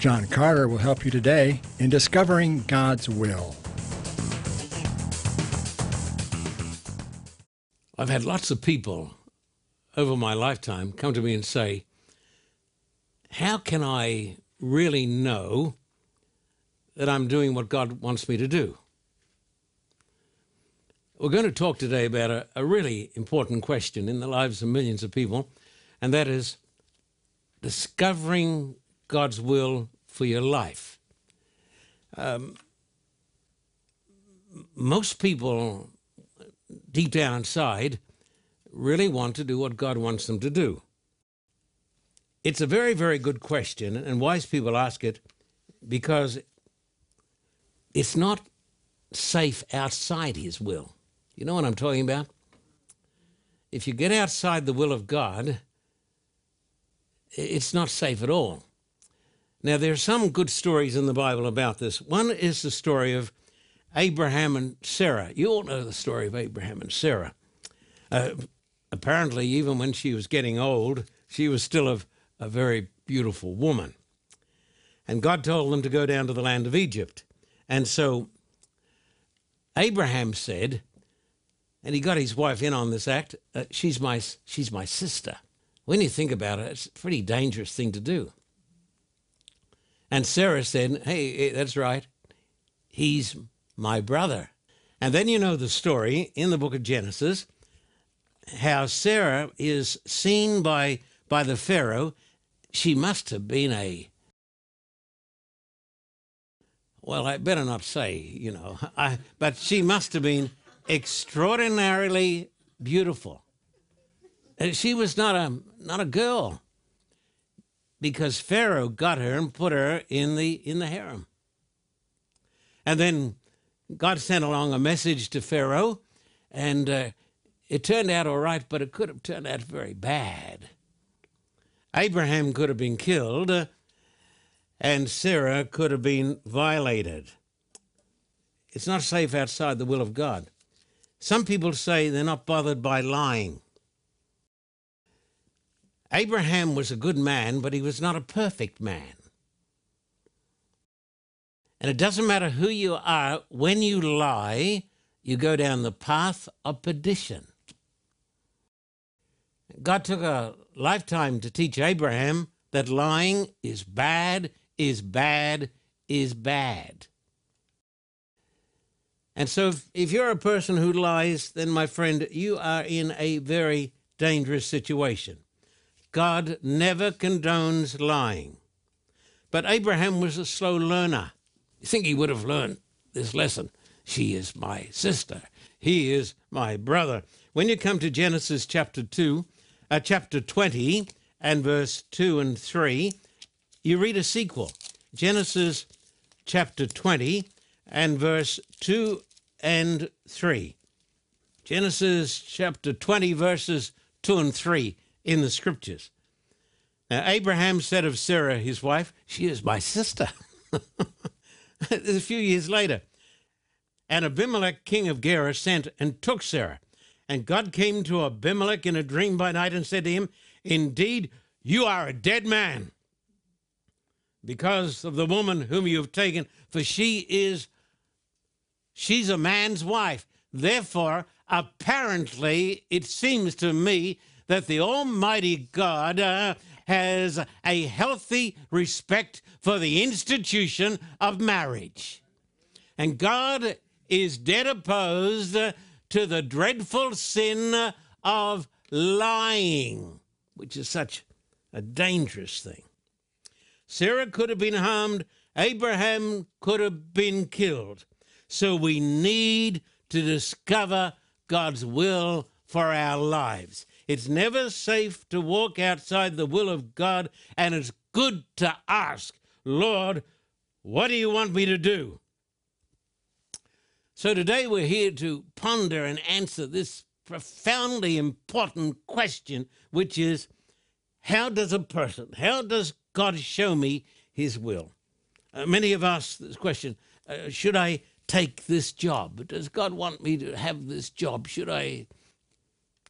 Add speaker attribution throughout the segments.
Speaker 1: John Carter will help you today in discovering God's will.
Speaker 2: I've had lots of people over my lifetime come to me and say, How can I really know that I'm doing what God wants me to do? We're going to talk today about a, a really important question in the lives of millions of people, and that is discovering God's will for your life. Um, most people, deep down inside, really want to do what God wants them to do. It's a very, very good question, and wise people ask it because it's not safe outside His will. You know what I'm talking about? If you get outside the will of God, it's not safe at all. Now, there are some good stories in the Bible about this. One is the story of Abraham and Sarah. You all know the story of Abraham and Sarah. Uh, apparently, even when she was getting old, she was still a, a very beautiful woman. And God told them to go down to the land of Egypt. And so Abraham said, and he got his wife in on this act, uh, she's, my, she's my sister. When you think about it, it's a pretty dangerous thing to do. And Sarah said, Hey, eh, that's right. He's my brother. And then you know the story in the book of Genesis how Sarah is seen by, by the Pharaoh. She must have been a, well, I better not say, you know, I, but she must have been extraordinarily beautiful. Eh, she was not a, not a girl because Pharaoh got her and put her in the in the harem. And then God sent along a message to Pharaoh, and uh, it turned out all right, but it could have turned out very bad. Abraham could have been killed, uh, and Sarah could have been violated. It's not safe outside the will of God. Some people say they're not bothered by lying. Abraham was a good man, but he was not a perfect man. And it doesn't matter who you are, when you lie, you go down the path of perdition. God took a lifetime to teach Abraham that lying is bad, is bad, is bad. And so, if, if, you're a person who lies, then, my friend, you are in a very dangerous situation. God never condones lying. But Abraham was a slow learner. You think he would have learned this lesson? She is my sister. He is my brother. When you come to Genesis chapter 2, uh, chapter 20, and verse 2 and 3, you read a sequel. Genesis chapter 20 and verse 2 and 3. Genesis chapter 20, verses 2 and 3 in the scriptures. Now, Abraham said of Sarah, his wife, She is my sister. a few years later, and Abimelech, king of Gerar, sent and took Sarah. And God came to Abimelech in a dream by night and said to him, Indeed, you are a dead man because of the woman whom you have taken, for she is she's a man's wife. Therefore, apparently, it seems to me that the Almighty God uh, has a healthy respect for the institution of marriage. And God is dead opposed to the dreadful sin of lying, which is such a dangerous thing. Sarah could have been harmed, Abraham could have been killed. So we need to discover God's will for our lives. It's never safe to walk outside the will of God, and it's good to ask, Lord, what do you want me to do? So today we're here to ponder and answer this profoundly important question, which is how does a person, how does God show me his will? Uh, many of us, this question, uh, should I take this job? Does God want me to have this job? Should I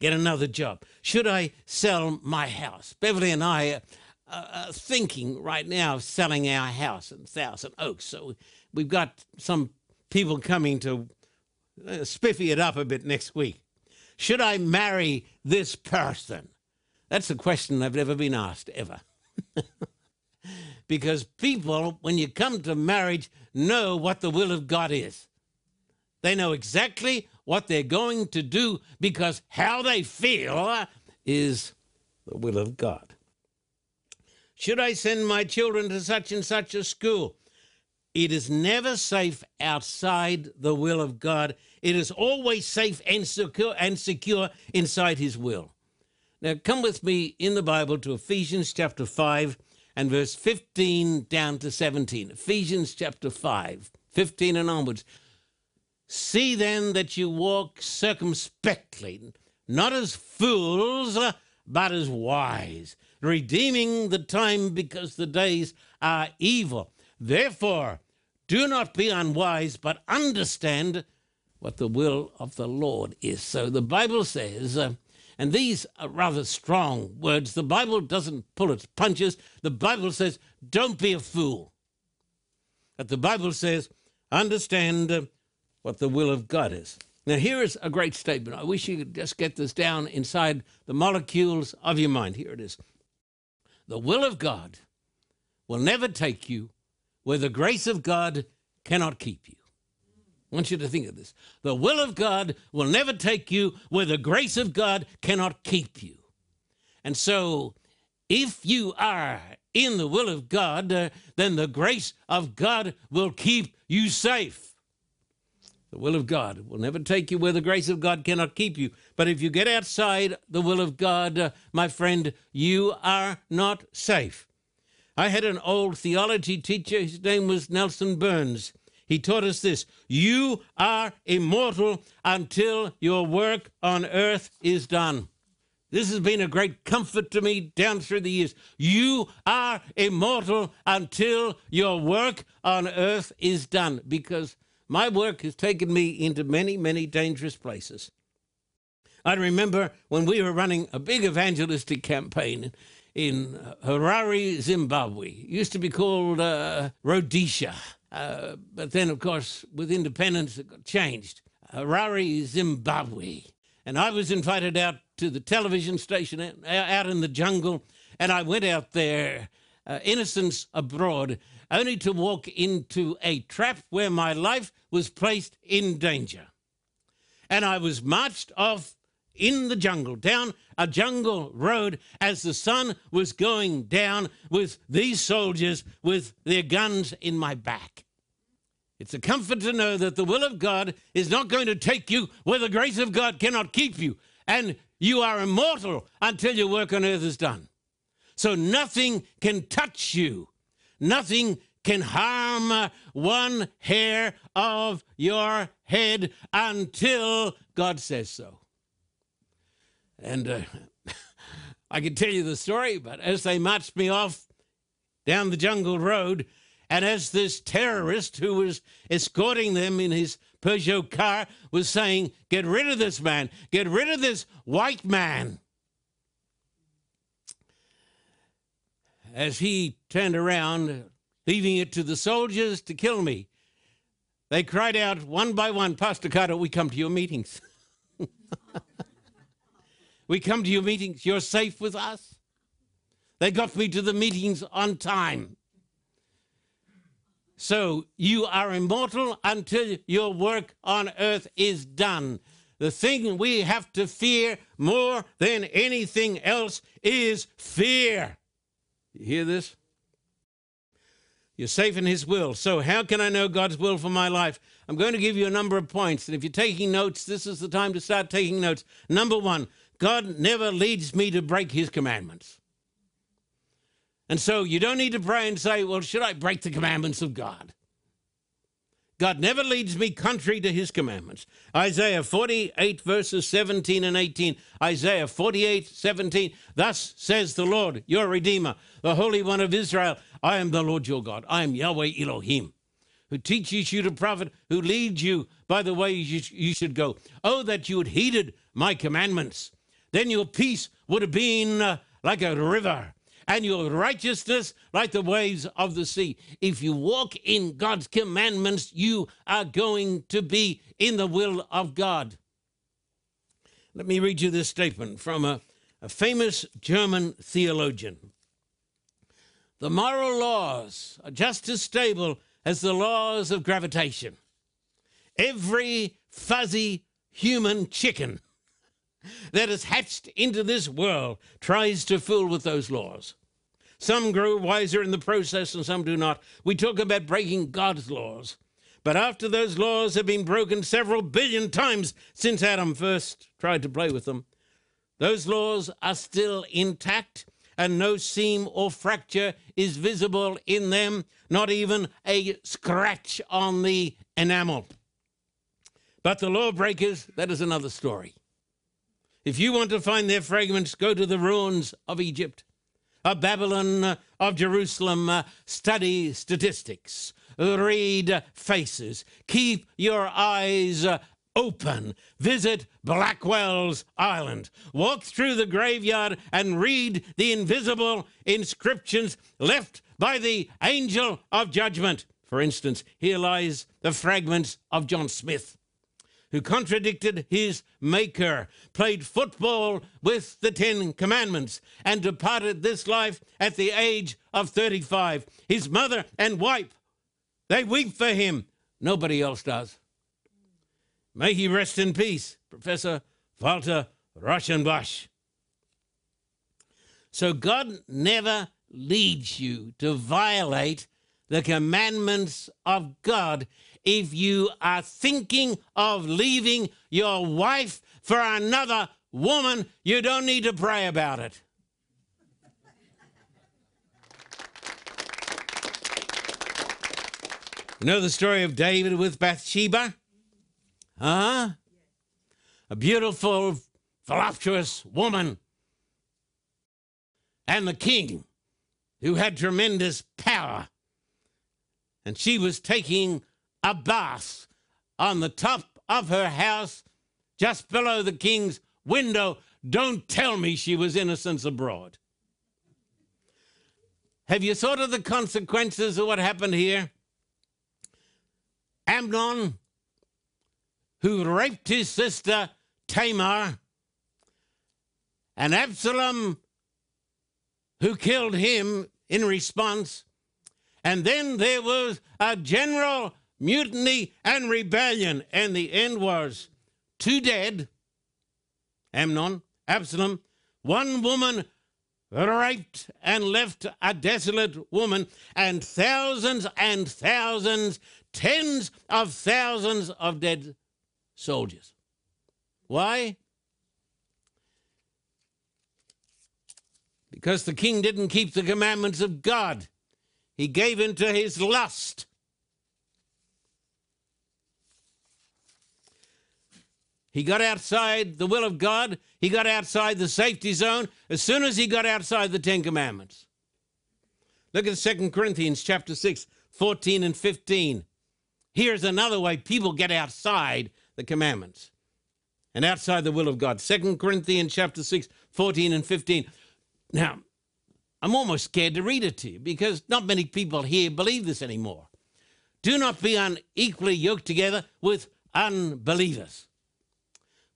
Speaker 2: get another job? Should I sell my house? Beverly and I are, are thinking right now of selling our house in Thousand Oaks. So we've got some people coming to uh, spiffy it up a bit next week. Should I marry this person? That's a question I've never been asked ever. because people, when you come to marriage, know what the will of God is. They know exactly what they're going to do because how they feel is the will of God. Should I send my children to such and such a school? It is never safe outside the will of God. It is always safe and secure and secure inside his will. Now come with me in the Bible to Ephesians chapter 5 and verse 15 down to 17. Ephesians chapter 5, 15 and onwards. See then that you walk circumspectly, not as fools, but as wise, redeeming the time because the days are evil. Therefore, do not be unwise, but understand what the will of the Lord is. So the Bible says, uh, and these are rather strong words. The Bible doesn't pull its punches. The Bible says, don't be a fool. But the Bible says, understand uh, what the will of God is. Now, here is a great statement. I wish you could just get this down inside the molecules of your mind. Here it is. The will of God will never take you where the grace of God cannot keep you. I want you to think of this. The will of God will never take you where the grace of God cannot keep you. And so, if you are in the will of God, uh, then the grace of God will keep you safe. The will of God will never take you where the grace of God cannot keep you. But if you get outside the will of God, uh, my friend, you are not safe. I had an old theology teacher, his name was Nelson Burns. He taught us this You are immortal until your work on earth is done. This has been a great comfort to me down through the years. You are immortal until your work on earth is done because my work has taken me into many, many dangerous places. I remember when we were running a big evangelistic campaign in Harare, Zimbabwe. It used to be called uh, Rhodesia. Uh, but then, of course, with independence, it got changed. Harare, Zimbabwe. And I was invited out to the television station out in the jungle, and I went out there, uh, innocence abroad, only to walk into a trap where my life was placed in danger. And I was marched off in the jungle, down a jungle road, as the sun was going down with these soldiers with their guns in my back. It's a comfort to know that the will of God is not going to take you where the grace of God cannot keep you, and you are immortal until your work on earth is done. So nothing can touch you, nothing can harm one hair of your head until God says so. And uh, I could tell you the story, but as they marched me off down the jungle road, and as this terrorist who was escorting them in his Peugeot car was saying, Get rid of this man, get rid of this white man. As he turned around, leaving it to the soldiers to kill me, they cried out one by one, Pastor Carter, we come to your meetings. We come to your meetings. You're safe with us. They got me to the meetings on time. So you are immortal until your work on earth is done. The thing we have to fear more than anything else is fear. You hear this? You're safe in His will. So, how can I know God's will for my life? I'm going to give you a number of points. And if you're taking notes, this is the time to start taking notes. Number one, God never leads me to break his commandments. And so you don't need to pray and say, well, should I break the commandments of God? God never leads me contrary to his commandments. Isaiah 48, verses 17 and 18. Isaiah 48, 17. Thus says the Lord, your Redeemer, the Holy One of Israel I am the Lord your God. I am Yahweh Elohim, who teaches you to profit, who leads you by the way you, should go. Oh, that you had heeded my commandments. Then your peace would have been uh, like a river and your righteousness like the waves of the sea. If you walk in God's commandments, you are going to be in the will of God. Let me read you this statement from a, a famous German theologian. The moral laws are just as stable as the laws of gravitation. Every fuzzy human chicken that is hatched into this world tries to fool with those laws. Some grow wiser in the process and some do not. We talk about breaking God's laws. But after those laws have been broken several billion times since Adam first tried to play with them, those laws are still intact and no seam or fracture is visible in them, not even a scratch on the enamel. But the lawbreakers, that is another story. If you want to find their fragments, go to the ruins of Egypt. Of Babylon, uh, of Jerusalem, uh, study statistics, read faces, keep your eyes uh, open, visit Blackwell's Island, walk through the graveyard and read the invisible inscriptions left by the angel of judgment. For instance, here lies the fragments of John Smith who contradicted his Maker, played football with the Ten Commandments, and departed this life at the age of 35. His mother and wife, they weep for him. Nobody else does. May he rest in peace, Professor Walter Rauschenbusch. So God never leads you to violate the commandments of God if you are thinking of leaving your wife for another woman, you don't need to pray about it. You know the story of David with Bathsheba? Huh? A beautiful, voluptuous woman. And the king, who had tremendous power. And she was taking a bath on the top of her house, just below the king's window. Don't tell me she was innocence abroad. Have you thought of the consequences of what happened here? Amnon, who raped his sister Tamar, and Absalom, who killed him in response. And then there was a general mutiny, and rebellion. And the end was two dead Amnon, Absalom, one woman raped and left a desolate woman, and thousands and thousands, tens of thousands of dead soldiers. Why? Because the king didn't keep the commandments of God. He gave into his lust. He got outside the will of God. He got outside the safety zone as soon as he got outside the Ten Commandments. Look at 2 Corinthians chapter 6, 14 and 15. Here's another way people get outside the commandments and outside the will of God. 2 Corinthians chapter 6, 14 and 15. Now, I'm almost scared to read it to you because not many people here believe this anymore. Do not be unequally yoked together with unbelievers.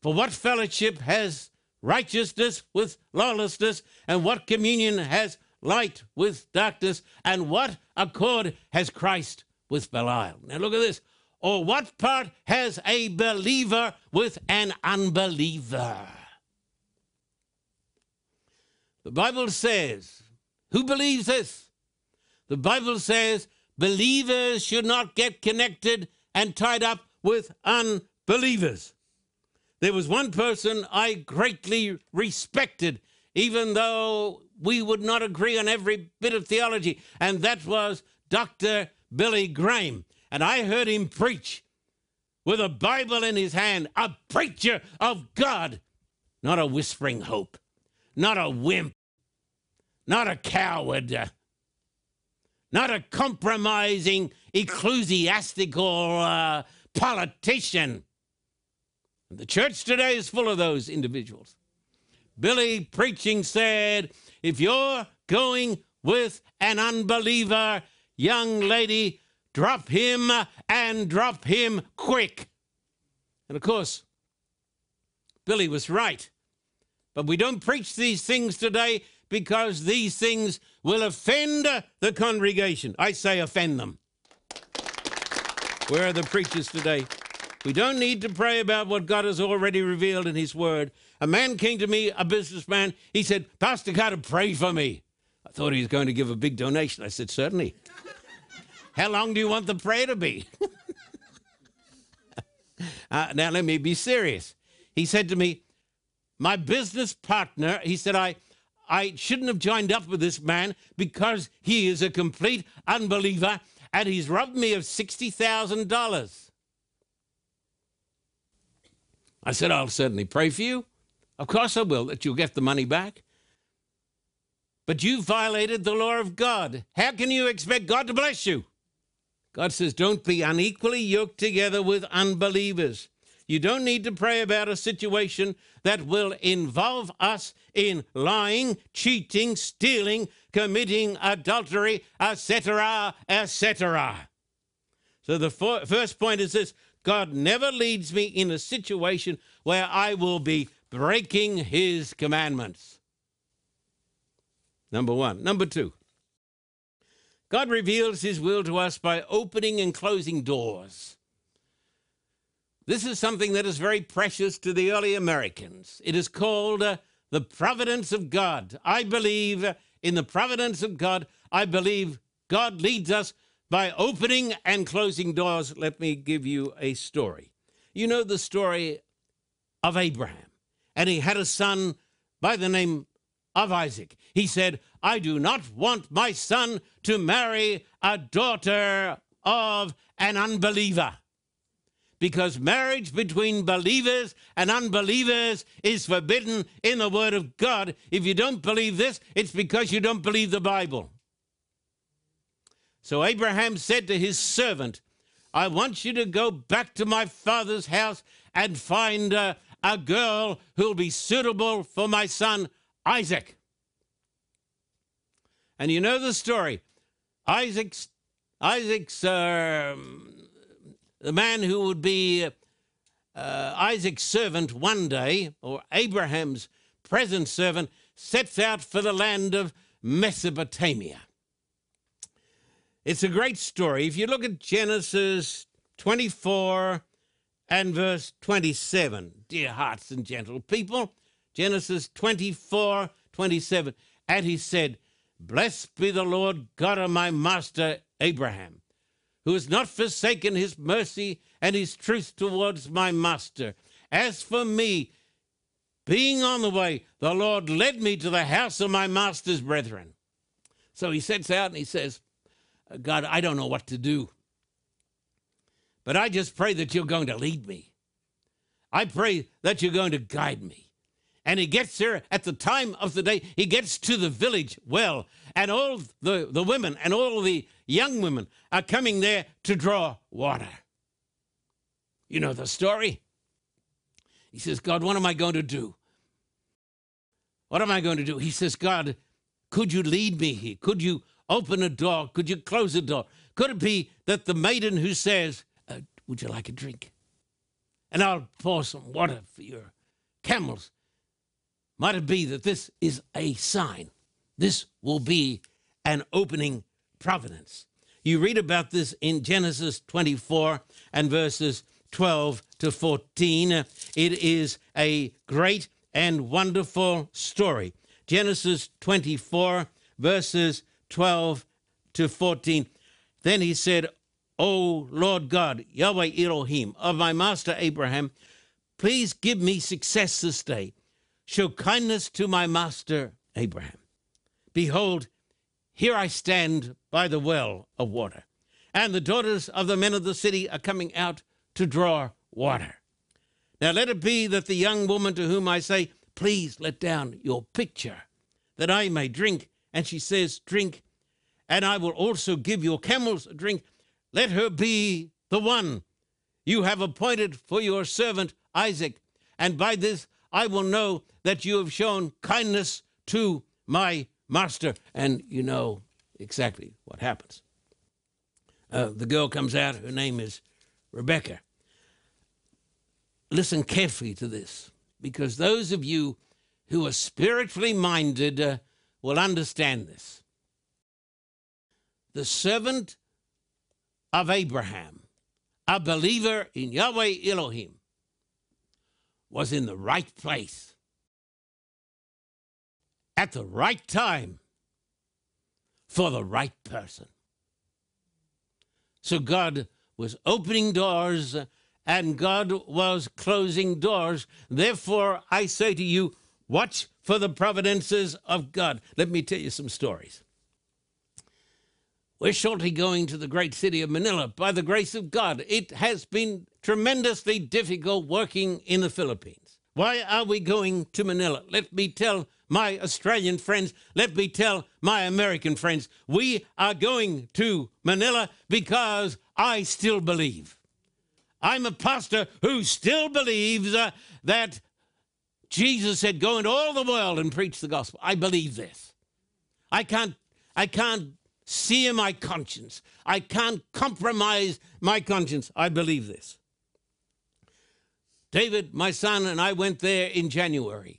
Speaker 2: For what fellowship has righteousness with lawlessness, and what communion has light with darkness, and what accord has Christ with Belial? Now look at this. Or what part has a believer with an unbeliever? The Bible says, who believes this? The Bible says believers should not get connected and tied up with unbelievers. There was one person I greatly respected, even though we would not agree on every bit of theology, and that was Dr. Billy Graham. and I heard him preach with a Bible in his hand, a preacher of God, not a whispering hope, not a wimp, not a coward, not a compromising ecclesiastical uh, politician. The church today is full of those individuals. Billy preaching said, if you're going with an unbeliever, young lady, drop him and drop him quick. And of course, Billy was right. But we don't preach these things today because these things will offend the congregation. I say offend them. Where are the preachers today? We don't need to pray about what God has already revealed in His Word. A man came to me, a businessman. He said, Pastor Carter, pray for me. I thought he was going to give a big donation. I said, Certainly. How long do you want the prayer to be? uh, now, let me be serious. He said to me, My business partner, he said, I, I shouldn't have joined up with this man because he is a complete unbeliever and he's robbed me of $60,000. I said, I'll certainly pray for you. Of course I will, that you'll get the money back. But you violated the law of God. How can you expect God to bless you? God says, don't be unequally yoked together with unbelievers. You don't need to pray about a situation that will involve us in lying, cheating, stealing, committing adultery, etc., etc. So the first point is this God never leads me in a situation where I will be breaking his commandments. Number one. Number two, God reveals his will to us by opening and closing doors. This is something that is very precious to the early Americans. It is called uh, the providence of God. I believe in the providence of God. I believe God leads us by opening and closing doors. Let me give you a story. You know the story of Abraham, and he had a son by the name of Isaac. He said, I do not want my son to marry a daughter of an unbeliever because marriage between believers and unbelievers is forbidden in the Word of God. If you don't believe this, it's because you don't believe the Bible. So Abraham said to his servant, I want you to go back to my father's house and find uh, a girl who'll be suitable for my son Isaac. And you know the story. Isaac's Isaac's uh, the man who would be uh, Isaac's servant one day, or Abraham's present servant, sets out for the land of Mesopotamia. It's a great story. If you look at Genesis 24 and verse 27, dear hearts and gentle people, Genesis 24, 27, and he said, Blessed be the Lord God of my master Abraham who has not forsaken his mercy and his truth towards my master. As for me, being on the way, the Lord led me to the house of my master's brethren. So he sets out and he says, Uh, God, I don't know what to do, but I just pray that you're going to lead me. I pray that you're going to guide me. And he gets there at the time of the day, he gets to the village well, and all the, the women and all the young women are coming there to draw water. You know the story? He says, God, what am I going to do? What am I going to do? He says, God, could you lead me here? Could you open a door? Could you close a door? Could it be that the maiden who says, uh, Would you like a drink? And I'll pour some water for your camels. Might it be that this is a sign? This will be an opening providence. You read about this in Genesis 24 and verses 12 to 14. It is a great and wonderful story. Genesis 24, verses 12 to 14. Then he said, O Lord God, Yahweh Elohim, of my master Abraham, please give me success this day. Show kindness to my master Abraham. Behold, here I stand by the well of water. and the daughters of the men of the city are coming out to draw water. Now let it be that the young woman to whom I say, Please let down your pitcher, that I may drink. And she says, Drink, and I will also give your camels a drink. Let her be the one you have appointed for your servant Isaac. And by this I will know that you have shown kindness to my master. And you know exactly what happens. Uh, the girl comes out, her name is Rebecca. Listen carefully to this, because those of you who are spiritually minded uh, will understand this. The servant of Abraham, a believer in Yahweh Elohim, was in the right place at the right time for the right person. So God was opening doors and God was closing doors. Therefore, I say to you, watch for the providences of God. Let me tell you some stories. We're shortly going to the great city of Manila by the grace of God. It has been tremendously difficult working in the Philippines. Why are we going to Manila? Let me tell my Australian friends, let me tell my American friends, we are going to Manila because I still believe. I'm a pastor who still believes uh, that Jesus said, "Go into all the world and preach the gospel." I believe this. I can't. I can't sear my conscience. I can't compromise my conscience. I believe this. David, my son, and I went there in January.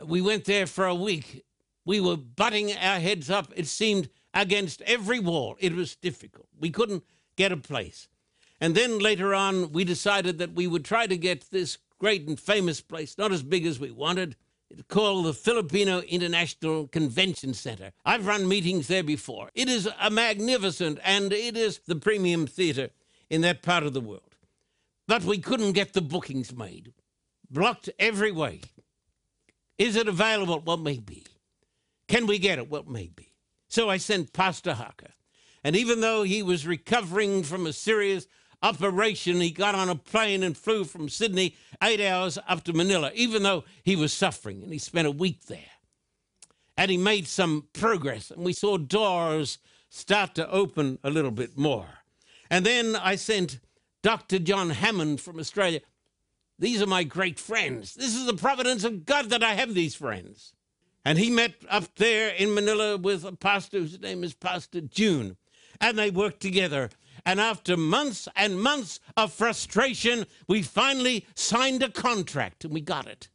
Speaker 2: We went there for a week. We were butting our heads up, it seemed, against every wall. It was difficult. We couldn't get a place. And then later on, we decided that we would try to get this great and famous place, not as big as we wanted it's called the Filipino International Convention Center. I've run meetings there before. It is a magnificent and it is the premium theater in that part of the world. But we couldn't get the bookings made. Blocked every way. Is it available? Well, maybe. Can we get it? Well, maybe. So I sent Pastor Harker. And even though he was recovering from a serious operation, he got on a plane and flew from Sydney eight hours up to Manila, even though he was suffering. And he spent a week there. And he made some progress. And we saw doors start to open a little bit more. And then I sent Dr. John Hammond from Australia. These are my great friends. This is the providence of God that I have these friends. And he met up there in Manila with a pastor whose name is Pastor June. And they worked together and after months and months of frustration, we finally signed a contract and we got it.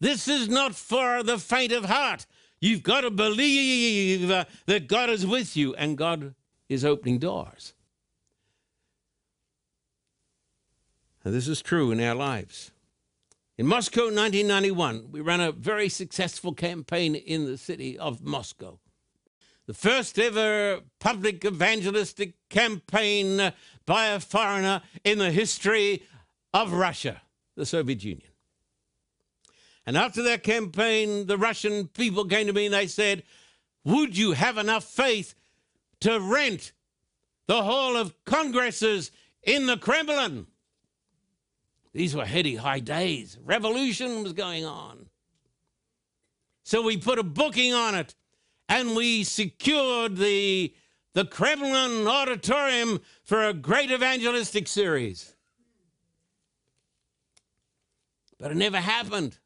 Speaker 2: This is not for the faint of heart. You've got to believe that God is with you and God is opening doors. And this is true in our lives. In Moscow, 1991, we ran a very successful campaign in the city of Moscow the first ever public evangelistic campaign by a foreigner in the history of Russia, the Soviet Union. And after that campaign, the Russian people came to me and they said, Would you have enough faith to rent the Hall of Congresses in the Kremlin? These were heady high days. Revolution was going on. So we put a booking on it and we secured the, the Kremlin Auditorium for a great evangelistic series. But it never happened.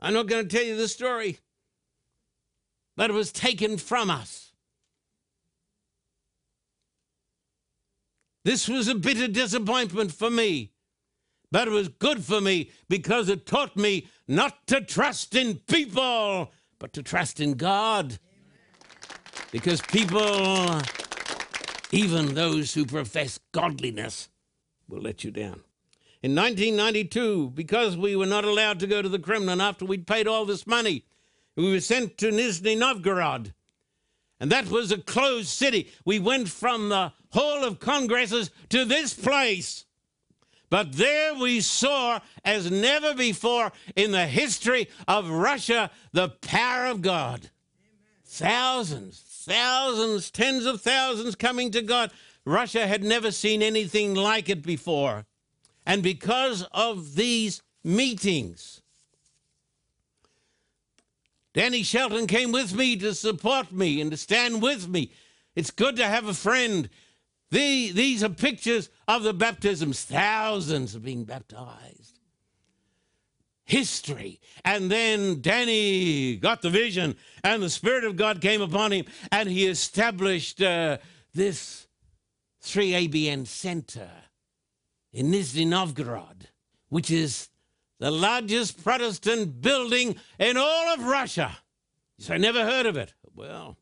Speaker 2: I'm not going to tell you the story, but it was taken from us. This was a bitter disappointment for me. It was good for me because it taught me not to trust in people, but to trust in God. Because people, even those who profess godliness, will let you down. In 1992, because we were not allowed to go to the Kremlin after we'd paid all this money, we were sent to Nizhny Novgorod. And that was a closed city. We went from the Hall of Congresses to this place. But there we saw, as never before in the history of Russia, the power of God.
Speaker 3: thousands, thousands, tens of thousands coming to God. Russia had never seen anything like it before. And because of these meetings, Danny Shelton came with me to support me and to stand with me. It's good to have a friend. The, these are pictures of the baptisms, thousands are being baptized. History. And then Danny got the vision, and the Spirit of God came upon him, and he established uh, this 3ABN center in Nizhny Novgorod, which is the largest Protestant building in all of Russia. So I never heard of it. Well,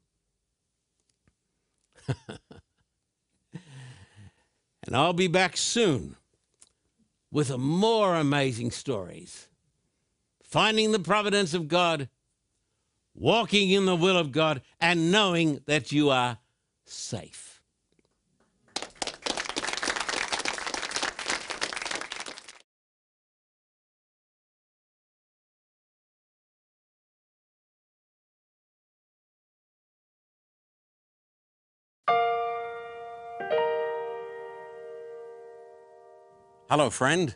Speaker 3: and I'll be back soon with more amazing stories. Finding the providence of God, walking in the will of God, and knowing that you are safe.
Speaker 2: Hello, friend.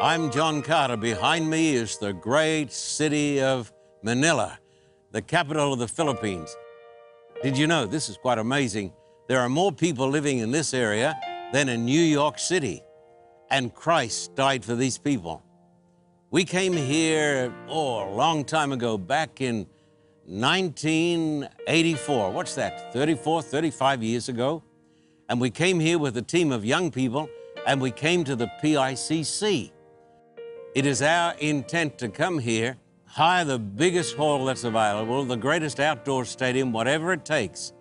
Speaker 2: I'm John Carter. Behind me is the great city of Manila, the capital of the Philippines. Did you know, this is quite amazing, there are more people living in this area than in New York City, and Christ died for these people. We came here, oh, a long time ago, back in 1984. What's that, 34, 35 years ago? And we came here with a team of young people and we came to the PICC. It is our intent to come here, hire the biggest hall that's available, the greatest outdoor stadium, whatever it takes.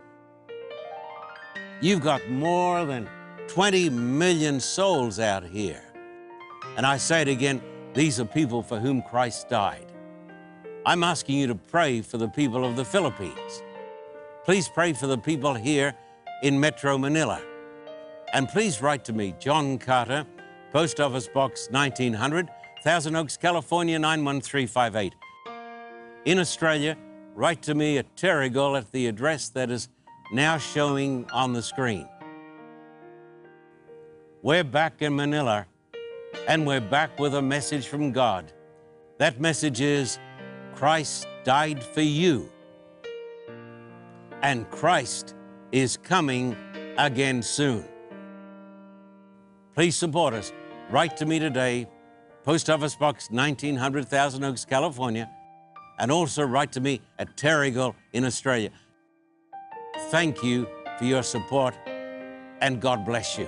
Speaker 2: You've got more than 20 million souls out here. And I say it again, these are people for whom Christ died. I'm asking you to pray for the people of the Philippines. Please pray for the people here in Metro Manila. And please write to me, John Carter, Post Office Box 1900, Thousand Oaks, California 91358. In Australia, write to me at Terrigal at the address that is now showing on the screen. We're back in Manila, and we're back with a message from God. That message is Christ died for you, and Christ is coming again soon. Please support us. Write to me today, Post Office Box 1900, Thousand Oaks, California, and also write to me at Terrigal in Australia. Thank you for your support, and God bless you.